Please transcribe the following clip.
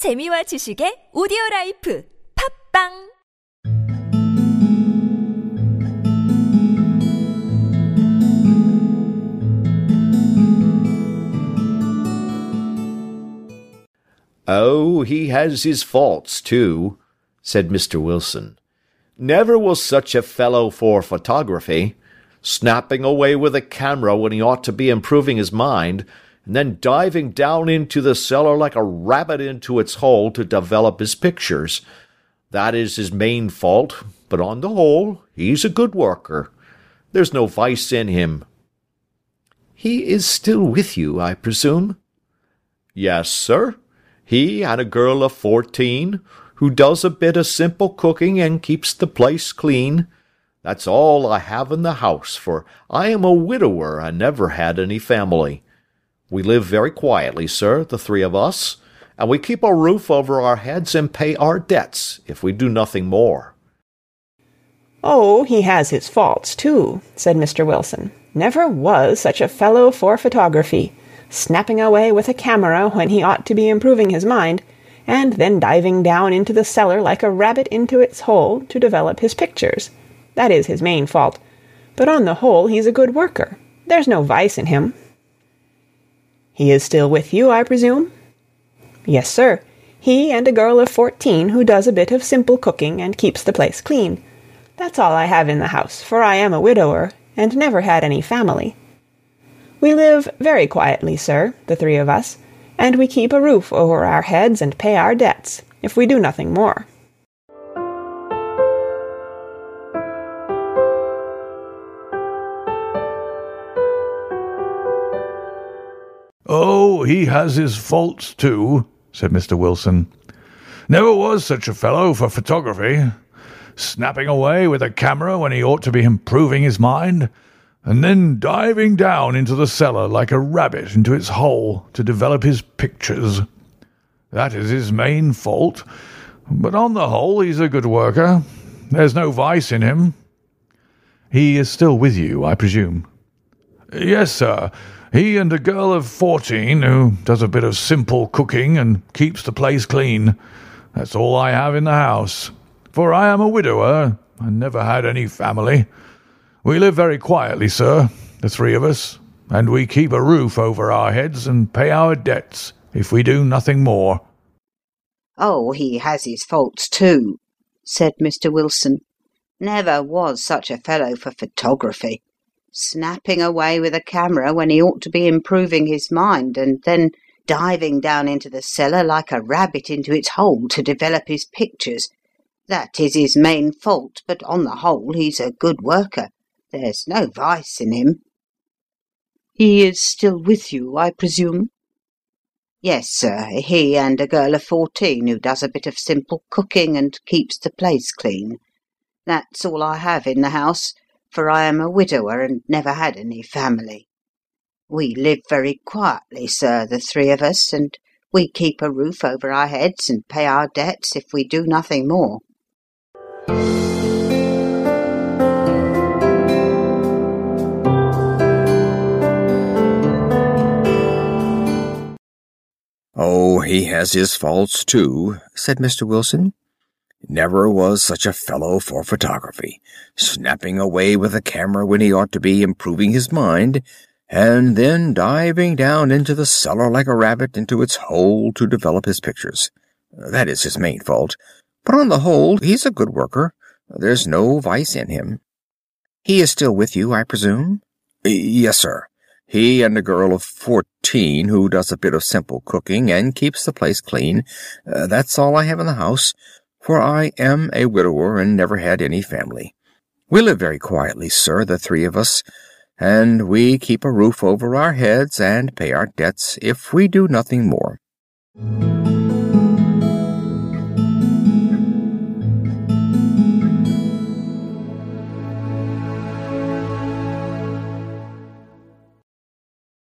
재미와 지식의 오디오 라이프 팝빵 Oh, he has his faults, too, said Mr. Wilson. Never was such a fellow for photography, snapping away with a camera when he ought to be improving his mind, and then diving down into the cellar like a rabbit into its hole to develop his pictures. That is his main fault, but on the whole, he's a good worker. There's no vice in him. He is still with you, I presume? Yes, sir. He and a girl of fourteen, who does a bit of simple cooking and keeps the place clean. That's all I have in the house, for I am a widower and never had any family. We live very quietly, sir, the three of us, and we keep a roof over our heads and pay our debts, if we do nothing more. Oh, he has his faults, too, said Mr. Wilson. Never was such a fellow for photography, snapping away with a camera when he ought to be improving his mind, and then diving down into the cellar like a rabbit into its hole to develop his pictures. That is his main fault, but on the whole he's a good worker. There's no vice in him. He is still with you, I presume? Yes, sir. He and a girl of fourteen who does a bit of simple cooking and keeps the place clean. That's all I have in the house, for I am a widower, and never had any family. We live very quietly, sir, the three of us, and we keep a roof over our heads and pay our debts, if we do nothing more. Oh, he has his faults too, said Mr. Wilson. Never was such a fellow for photography. Snapping away with a camera when he ought to be improving his mind, and then diving down into the cellar like a rabbit into its hole to develop his pictures. That is his main fault, but on the whole he's a good worker. There's no vice in him. He is still with you, I presume? Yes, sir. He and a girl of fourteen who does a bit of simple cooking and keeps the place clean. That's all I have in the house, for I am a widower and never had any family. We live very quietly, sir, the three of us, and we keep a roof over our heads and pay our debts if we do nothing more. Oh, he has his faults too, said Mr. Wilson. Never was such a fellow for photography snapping away with a camera when he ought to be improving his mind, and then diving down into the cellar like a rabbit into its hole to develop his pictures. That is his main fault, but on the whole he's a good worker. There's no vice in him. He is still with you, I presume? Yes, sir. He and a girl of fourteen who does a bit of simple cooking and keeps the place clean. That's all I have in the house for I am a widower and never had any family. We live very quietly, sir, the three of us, and we keep a roof over our heads and pay our debts if we do nothing more. Oh, he has his faults, too, said Mr. Wilson. Never was such a fellow for photography, snapping away with a camera when he ought to be improving his mind, and then diving down into the cellar like a rabbit into its hole to develop his pictures. That is his main fault, but on the whole he's a good worker. There's no vice in him. He is still with you, I presume? Yes, sir. He and a girl of fourteen who does a bit of simple cooking and keeps the place clean. Uh, that's all I have in the house for I am a widower and never had any family. We live very quietly, sir, the three of us, and we keep a roof over our heads and pay our debts if we do nothing more.